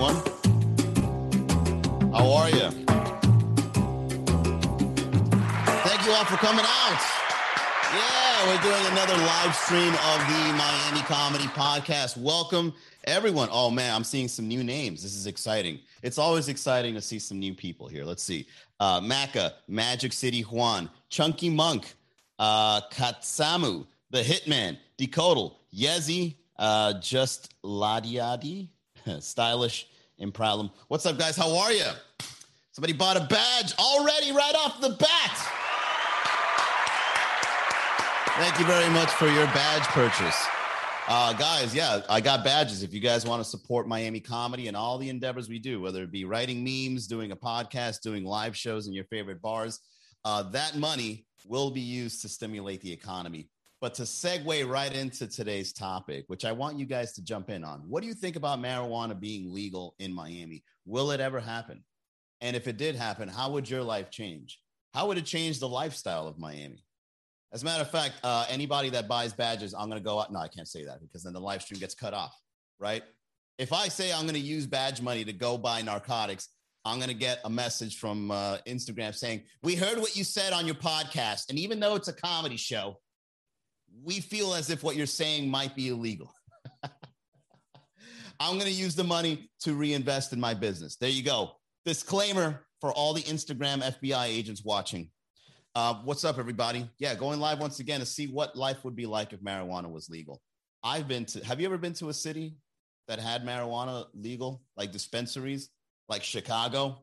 everyone. How are you? Thank you all for coming out. Yeah, we're doing another live stream of the Miami Comedy Podcast. Welcome, everyone. Oh, man, I'm seeing some new names. This is exciting. It's always exciting to see some new people here. Let's see. Uh, Maka, Magic City Juan, Chunky Monk, uh, Katsamu, The Hitman, Decodal, Yezzy, uh, Just Ladiadi, Stylish, Improblem. What's up, guys? How are you? Somebody bought a badge already right off the bat. Thank you very much for your badge purchase. Uh, guys, yeah, I got badges. If you guys want to support Miami comedy and all the endeavors we do, whether it be writing memes, doing a podcast, doing live shows in your favorite bars, uh, that money will be used to stimulate the economy. But to segue right into today's topic, which I want you guys to jump in on, what do you think about marijuana being legal in Miami? Will it ever happen? And if it did happen, how would your life change? How would it change the lifestyle of Miami? As a matter of fact, uh, anybody that buys badges, I'm going to go out. No, I can't say that because then the live stream gets cut off, right? If I say I'm going to use badge money to go buy narcotics, I'm going to get a message from uh, Instagram saying, We heard what you said on your podcast. And even though it's a comedy show, we feel as if what you're saying might be illegal. I'm going to use the money to reinvest in my business. There you go. Disclaimer for all the Instagram FBI agents watching. Uh, what's up, everybody? Yeah, going live once again to see what life would be like if marijuana was legal. I've been to, have you ever been to a city that had marijuana legal, like dispensaries, like Chicago,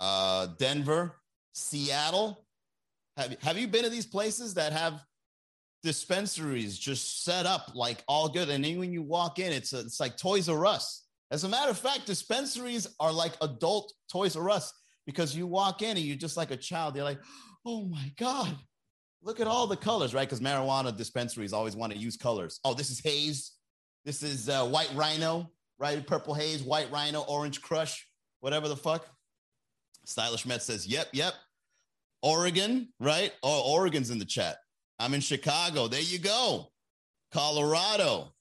uh, Denver, Seattle? Have, have you been to these places that have dispensaries just set up like all good? And then when you walk in, it's, a, it's like Toys R Us. As a matter of fact, dispensaries are like adult Toys R Us because you walk in and you're just like a child. You're like, oh my God, look at all the colors, right? Because marijuana dispensaries always want to use colors. Oh, this is haze. This is uh, white rhino, right? Purple haze, white rhino, orange crush, whatever the fuck. Stylish Met says, yep, yep. Oregon, right? Oh, Oregon's in the chat. I'm in Chicago. There you go. Colorado.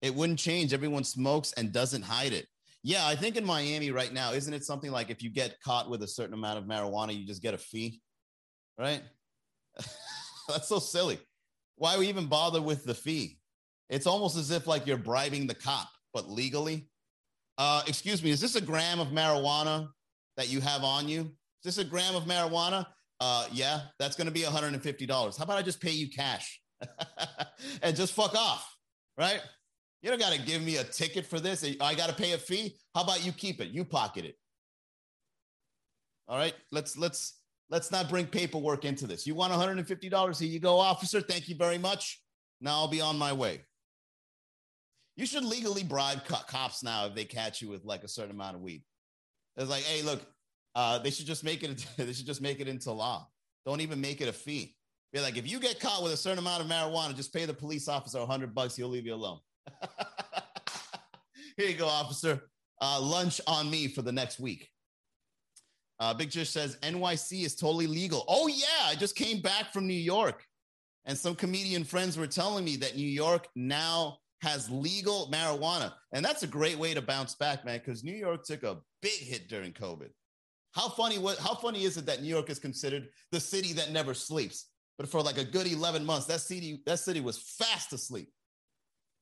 It wouldn't change. Everyone smokes and doesn't hide it. Yeah, I think in Miami right now, isn't it something like if you get caught with a certain amount of marijuana, you just get a fee? right? That's so silly. Why we even bother with the fee? It's almost as if like you're bribing the cop, but legally. Uh, excuse me, is this a gram of marijuana that you have on you? Is this a gram of marijuana? Uh, yeah, that's going to be $150. How about I just pay you cash and just fuck off, right? You don't got to give me a ticket for this. I got to pay a fee. How about you keep it? You pocket it. All right, let's let's Let's not bring paperwork into this. You want $150? Here you go, officer. Thank you very much. Now I'll be on my way. You should legally bribe co- cops now if they catch you with like a certain amount of weed. It's like, hey, look, uh, they should just make it. They should just make it into law. Don't even make it a fee. Be like, if you get caught with a certain amount of marijuana, just pay the police officer hundred bucks. He'll leave you alone. Here you go, officer. Uh, lunch on me for the next week. Uh, Big Jish says NYC is totally legal. Oh, yeah. I just came back from New York, and some comedian friends were telling me that New York now has legal marijuana. And that's a great way to bounce back, man, because New York took a big hit during COVID. How funny what how funny is it that New York is considered the city that never sleeps? But for like a good 11 months, that city, that city was fast asleep.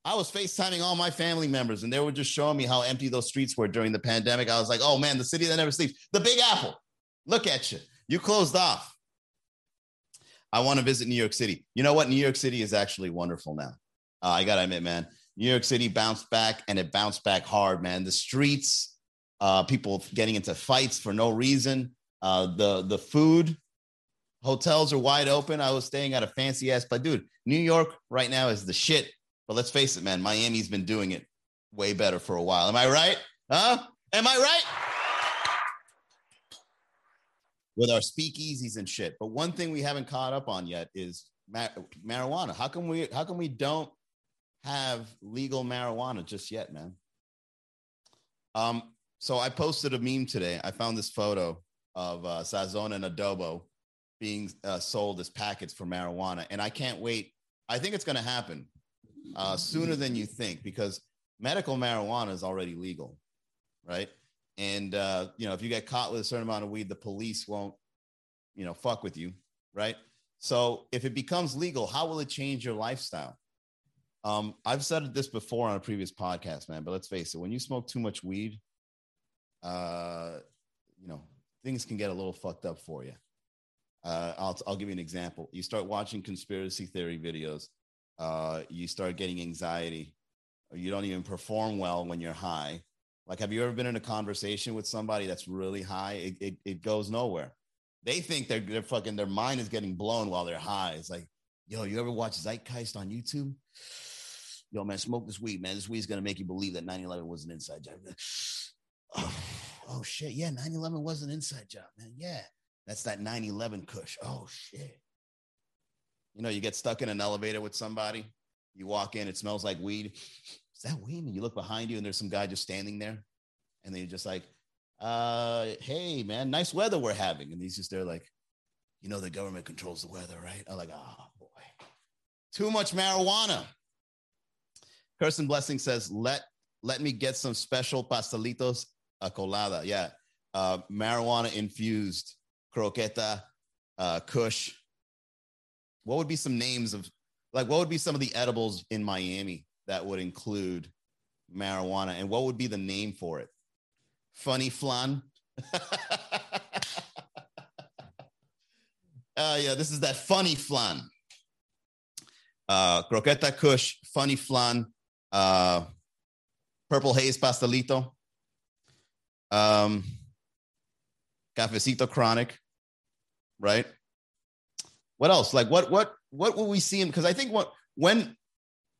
I was FaceTiming all my family members, and they were just showing me how empty those streets were during the pandemic. I was like, oh man, the city that never sleeps, the Big Apple. Look at you. You closed off. I want to visit New York City. You know what? New York City is actually wonderful now. Uh, I got to admit, man, New York City bounced back and it bounced back hard, man. The streets, uh, people getting into fights for no reason. Uh, the the food, hotels are wide open. I was staying at a fancy ass, but dude, New York right now is the shit but let's face it, man, Miami's been doing it way better for a while. Am I right? Huh? Am I right? With our speakeasies and shit. But one thing we haven't caught up on yet is ma- marijuana. How come we how come we don't have legal marijuana just yet, man? Um, so I posted a meme today. I found this photo of uh, Sazon and Adobo being uh, sold as packets for marijuana, and I can't wait. I think it's going to happen uh, sooner than you think because medical marijuana is already legal, right? And uh, you know, if you get caught with a certain amount of weed, the police won't, you know, fuck with you. right? So if it becomes legal, how will it change your lifestyle? Um, I've said this before on a previous podcast, man, but let's face it, when you smoke too much weed, uh, you know, things can get a little fucked up for you. Uh, I'll, I'll give you an example. You start watching conspiracy theory videos, uh, you start getting anxiety, you don't even perform well when you're high. Like, have you ever been in a conversation with somebody that's really high? It, it, it goes nowhere. They think they're, they're fucking, their mind is getting blown while they're high. It's like, yo, you ever watch Zeitgeist on YouTube? Yo, man, smoke this weed, man. This weed's gonna make you believe that 9-11 was an inside job. Oh, shit. Yeah, 9-11 was an inside job, man. Yeah. That's that 9-11 kush. Oh shit. You know, you get stuck in an elevator with somebody, you walk in, it smells like weed. Is that weed? And you look behind you and there's some guy just standing there. And then you're just like, uh, hey man, nice weather we're having. And he's just there like, you know, the government controls the weather, right? I'm like, oh boy. Too much marijuana. Kirsten Blessing says, let let me get some special pastelitos a colada. Yeah. Uh, marijuana infused croqueta, uh, kush. What would be some names of like what would be some of the edibles in Miami that would include marijuana and what would be the name for it? Funny flan. uh, yeah, this is that funny flan. Uh, croqueta kush, funny flan, uh, purple haze pastelito, um, cafecito chronic, right? What else? Like what what what will we see? Him? Because I think what when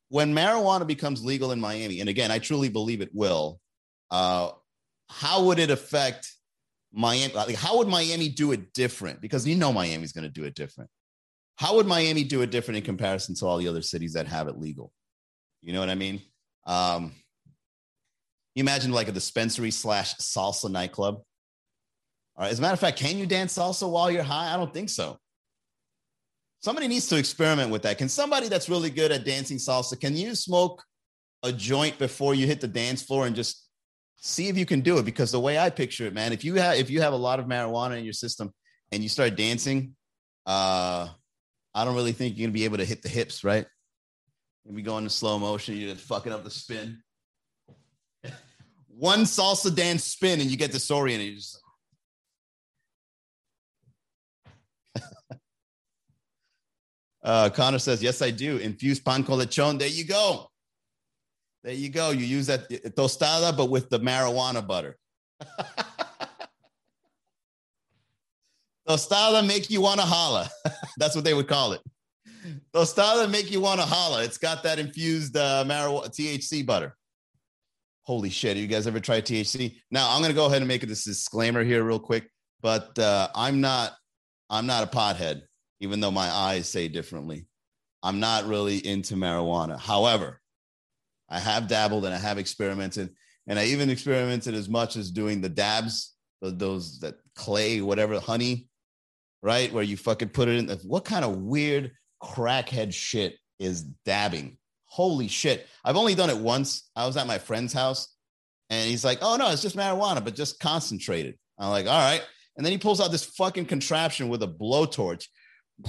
when marijuana becomes legal in Miami, and again, I truly believe it will. Uh, how would it affect Miami? Like, how would Miami do it different? Because you know Miami's going to do it different. How would Miami do it different in comparison to all the other cities that have it legal? You know what I mean? Um, you imagine like a dispensary slash salsa nightclub. All right. As a matter of fact, can you dance salsa while you're high? I don't think so. Somebody needs to experiment with that. Can somebody that's really good at dancing salsa, can you smoke a joint before you hit the dance floor and just see if you can do it? Because the way I picture it, man, if you have if you have a lot of marijuana in your system and you start dancing, uh, I don't really think you're gonna be able to hit the hips, right? Maybe go into slow motion, you're fucking up the spin. One salsa dance spin and you get disoriented. You just Uh, Connor says, Yes, I do. Infused pan con lechon. There you go. There you go. You use that tostada, but with the marijuana butter. tostada make you want to holla. That's what they would call it. Tostada make you want to holla. It's got that infused uh, marijuana THC butter. Holy shit! You guys ever tried THC? Now I'm gonna go ahead and make this disclaimer here real quick, but uh, I'm not. I'm not a pothead even though my eyes say differently. I'm not really into marijuana. However, I have dabbled and I have experimented, and I even experimented as much as doing the dabs, those that clay, whatever, honey, right? Where you fucking put it in. What kind of weird crackhead shit is dabbing? Holy shit. I've only done it once. I was at my friend's house and he's like, oh no, it's just marijuana, but just concentrated. I'm like, all right. And then he pulls out this fucking contraption with a blowtorch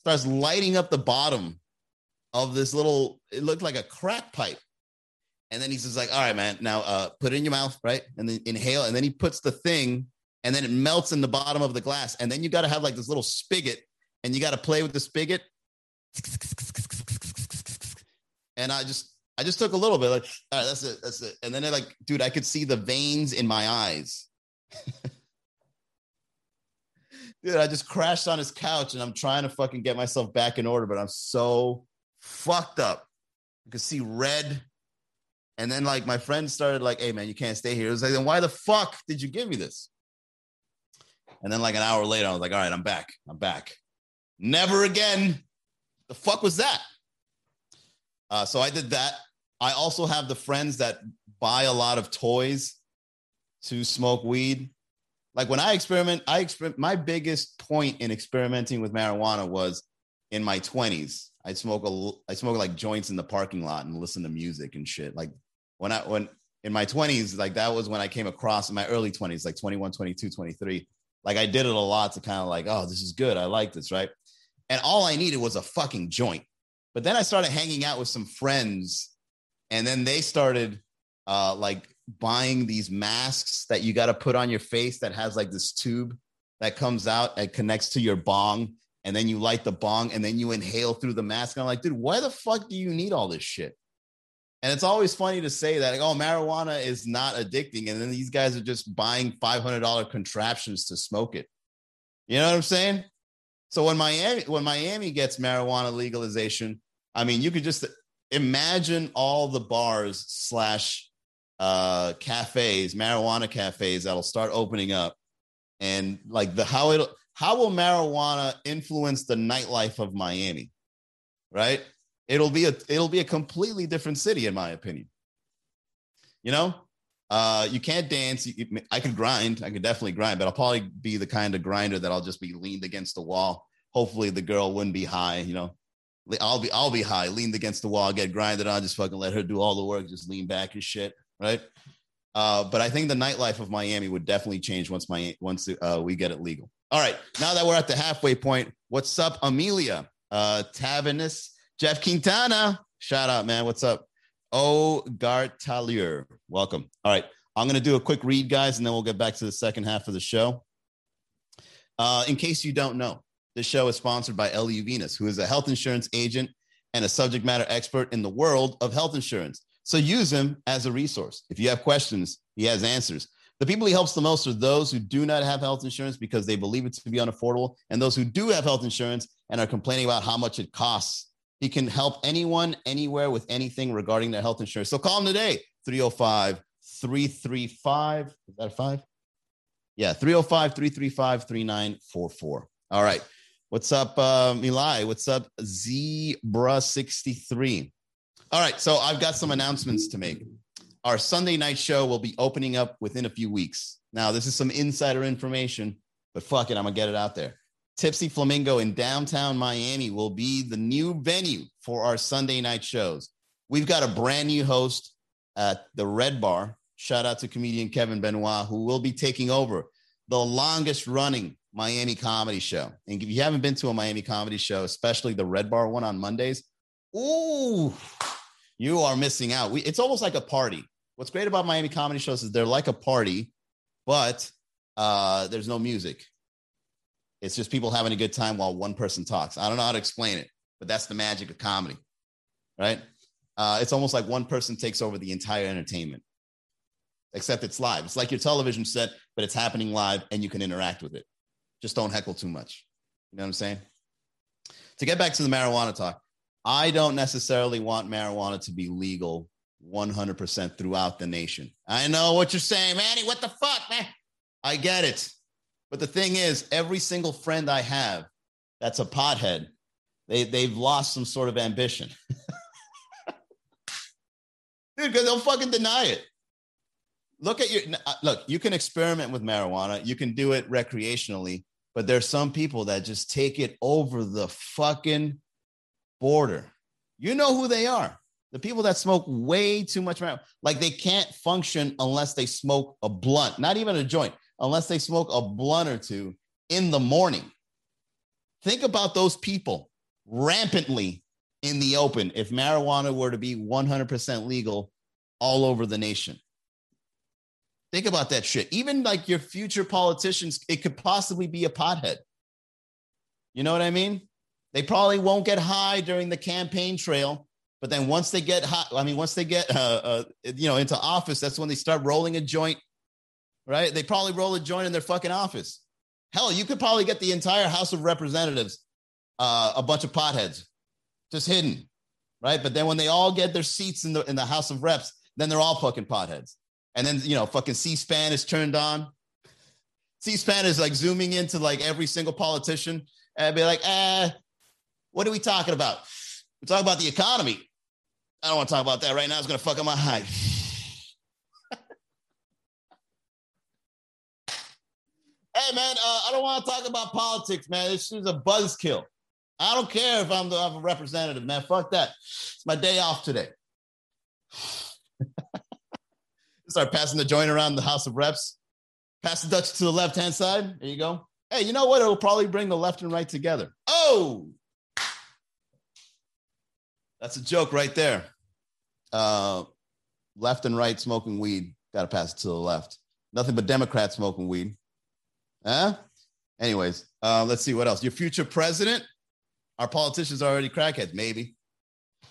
starts lighting up the bottom of this little, it looked like a crack pipe. And then he says, like, all right, man, now uh, put it in your mouth, right? And then inhale. And then he puts the thing and then it melts in the bottom of the glass. And then you got to have like this little spigot and you got to play with the spigot. And I just, I just took a little bit like, all right, that's it. That's it. And then I like, dude, I could see the veins in my eyes. dude, I just crashed on his couch and I'm trying to fucking get myself back in order, but I'm so fucked up. You can see red. And then like my friend started like, hey man, you can't stay here. It was like, then why the fuck did you give me this? And then like an hour later, I was like, all right, I'm back. I'm back. Never again. The fuck was that? Uh, so I did that. I also have the friends that buy a lot of toys to smoke weed like when I experiment, I experiment. My biggest point in experimenting with marijuana was in my twenties. I'd smoke a, I smoke like joints in the parking lot and listen to music and shit. Like when I when in my 20s, like that was when I came across in my early 20s, like 21, 22, 23. Like I did it a lot to kind of like, oh, this is good. I like this, right? And all I needed was a fucking joint. But then I started hanging out with some friends, and then they started uh, like buying these masks that you got to put on your face that has like this tube that comes out and connects to your bong, and then you light the bong, and then you inhale through the mask. And I'm like, dude, why the fuck do you need all this shit? And it's always funny to say that, like, oh, marijuana is not addicting. And then these guys are just buying $500 contraptions to smoke it. You know what I'm saying? So when Miami, when Miami gets marijuana legalization, I mean, you could just imagine all the bars slash uh, cafes, marijuana cafes that'll start opening up, and like the how it how will marijuana influence the nightlife of Miami, right? it'll be a it'll be a completely different city in my opinion. You know uh you can't dance i could grind i could definitely grind but i'll probably be the kind of grinder that i'll just be leaned against the wall hopefully the girl wouldn't be high you know i'll be i'll be high leaned against the wall get grinded on just fucking let her do all the work just lean back and shit right uh, but I think the nightlife of Miami would definitely change once my once uh, we get it legal. All right, now that we're at the halfway point, what's up, Amelia? Uh, Tavinus Jeff Quintana, shout out, man. What's up? Oh, Gartalier, welcome. All right, I'm going to do a quick read, guys, and then we'll get back to the second half of the show. Uh, in case you don't know, this show is sponsored by LU Venus, who is a health insurance agent and a subject matter expert in the world of health insurance. So use him as a resource. If you have questions, he has answers. The people he helps the most are those who do not have health insurance because they believe it to be unaffordable, and those who do have health insurance and are complaining about how much it costs he can help anyone, anywhere with anything regarding their health insurance. So call him today, 305 335. Is that a five? Yeah, 305 335 3944. All right. What's up, uh, Milai? What's up, Zebra63? All right. So I've got some announcements to make. Our Sunday night show will be opening up within a few weeks. Now, this is some insider information, but fuck it, I'm going to get it out there. Tipsy Flamingo in downtown Miami will be the new venue for our Sunday night shows. We've got a brand new host at the Red Bar. Shout out to comedian Kevin Benoit, who will be taking over the longest running Miami comedy show. And if you haven't been to a Miami comedy show, especially the Red Bar one on Mondays, ooh, you are missing out. We, it's almost like a party. What's great about Miami comedy shows is they're like a party, but uh, there's no music. It's just people having a good time while one person talks. I don't know how to explain it, but that's the magic of comedy, right? Uh, it's almost like one person takes over the entire entertainment, except it's live. It's like your television set, but it's happening live and you can interact with it. Just don't heckle too much. You know what I'm saying? To get back to the marijuana talk, I don't necessarily want marijuana to be legal 100% throughout the nation. I know what you're saying, Manny. What the fuck, man? I get it. But the thing is, every single friend I have that's a pothead, they, they've lost some sort of ambition. Dude, because they'll fucking deny it. Look at your uh, look, you can experiment with marijuana, you can do it recreationally, but there's some people that just take it over the fucking border. You know who they are. The people that smoke way too much marijuana, like they can't function unless they smoke a blunt, not even a joint unless they smoke a blunt or two in the morning. Think about those people rampantly in the open if marijuana were to be 100% legal all over the nation. Think about that shit. Even like your future politicians, it could possibly be a pothead. You know what I mean? They probably won't get high during the campaign trail, but then once they get high, I mean, once they get uh, uh, you know into office, that's when they start rolling a joint right? They probably roll a joint in their fucking office. Hell, you could probably get the entire House of Representatives uh, a bunch of potheads just hidden, right? But then when they all get their seats in the in the House of Reps, then they're all fucking potheads. And then you know, fucking C-SPAN is turned on. C-SPAN is like zooming into like every single politician and be like, eh, what are we talking about? We're talking about the economy. I don't want to talk about that right now. It's gonna fuck up my hype. Hey man, uh, I don't want to talk about politics, man. This is a buzzkill. I don't care if I'm the I'm a representative, man. Fuck that. It's my day off today. Start passing the joint around the House of Reps. Pass the Dutch to the left hand side. There you go. Hey, you know what? It'll probably bring the left and right together. Oh, that's a joke right there. Uh, left and right smoking weed. Got to pass it to the left. Nothing but Democrats smoking weed. Huh? Anyways, uh, let's see what else. Your future president. Our politicians are already crackheads. Maybe.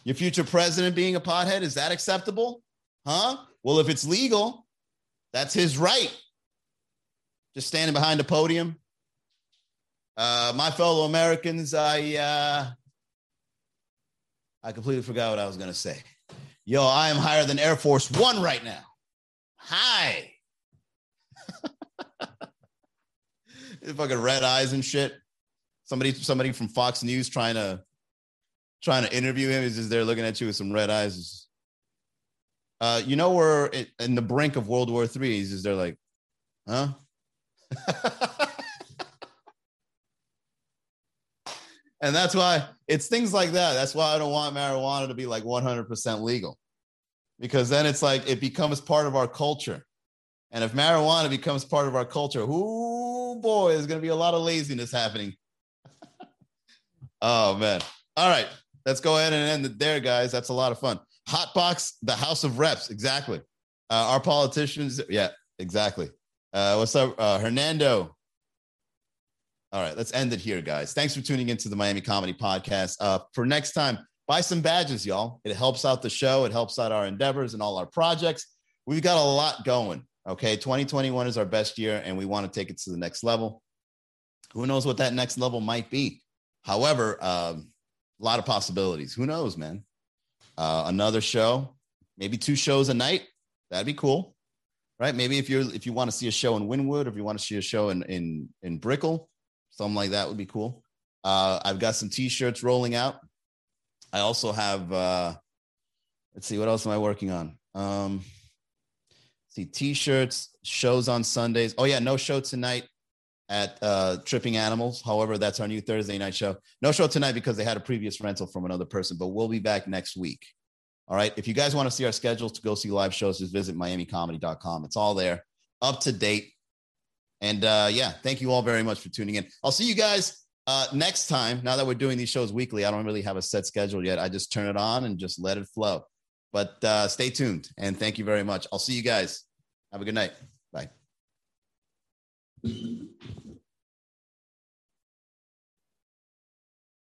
Your future president being a pothead is that acceptable? Huh? Well, if it's legal, that's his right. Just standing behind a podium. Uh, my fellow Americans, I uh, I completely forgot what I was gonna say. Yo, I am higher than Air Force One right now. Hi. Fucking red eyes and shit. Somebody, somebody from Fox News trying to trying to interview him. is just there looking at you with some red eyes. Uh, you know, we're in the brink of World War Three. Just there like, huh? and that's why it's things like that. That's why I don't want marijuana to be like 100% legal because then it's like it becomes part of our culture. And if marijuana becomes part of our culture, boy, there's going to be a lot of laziness happening. oh man. All right. Let's go ahead and end it there, guys. That's a lot of fun. Hotbox, the House of Reps. Exactly. Uh, our politicians. Yeah, exactly. Uh, what's up, uh, Hernando? All right, let's end it here, guys. Thanks for tuning into the Miami Comedy Podcast. Uh, for next time, buy some badges, y'all. It helps out the show. It helps out our endeavors and all our projects. We've got a lot going. Okay, 2021 is our best year, and we want to take it to the next level. Who knows what that next level might be? However, um, a lot of possibilities. Who knows, man? Uh, another show, maybe two shows a night. That'd be cool, right? Maybe if you're if you want to see a show in Wynwood, or if you want to see a show in in in Brickell, something like that would be cool. Uh, I've got some T-shirts rolling out. I also have. Uh, let's see, what else am I working on? Um, see, T-shirts, shows on Sundays. Oh yeah, no show tonight at uh, Tripping Animals. However, that's our new Thursday night show. No show tonight because they had a previous rental from another person, but we'll be back next week. All right. If you guys want to see our schedules to go see live shows, just visit miamicomedy.com. It's all there, up to date. And uh, yeah, thank you all very much for tuning in. I'll see you guys uh, next time. Now that we're doing these shows weekly, I don't really have a set schedule yet. I just turn it on and just let it flow. But uh, stay tuned and thank you very much. I'll see you guys. Have a good night. Bye.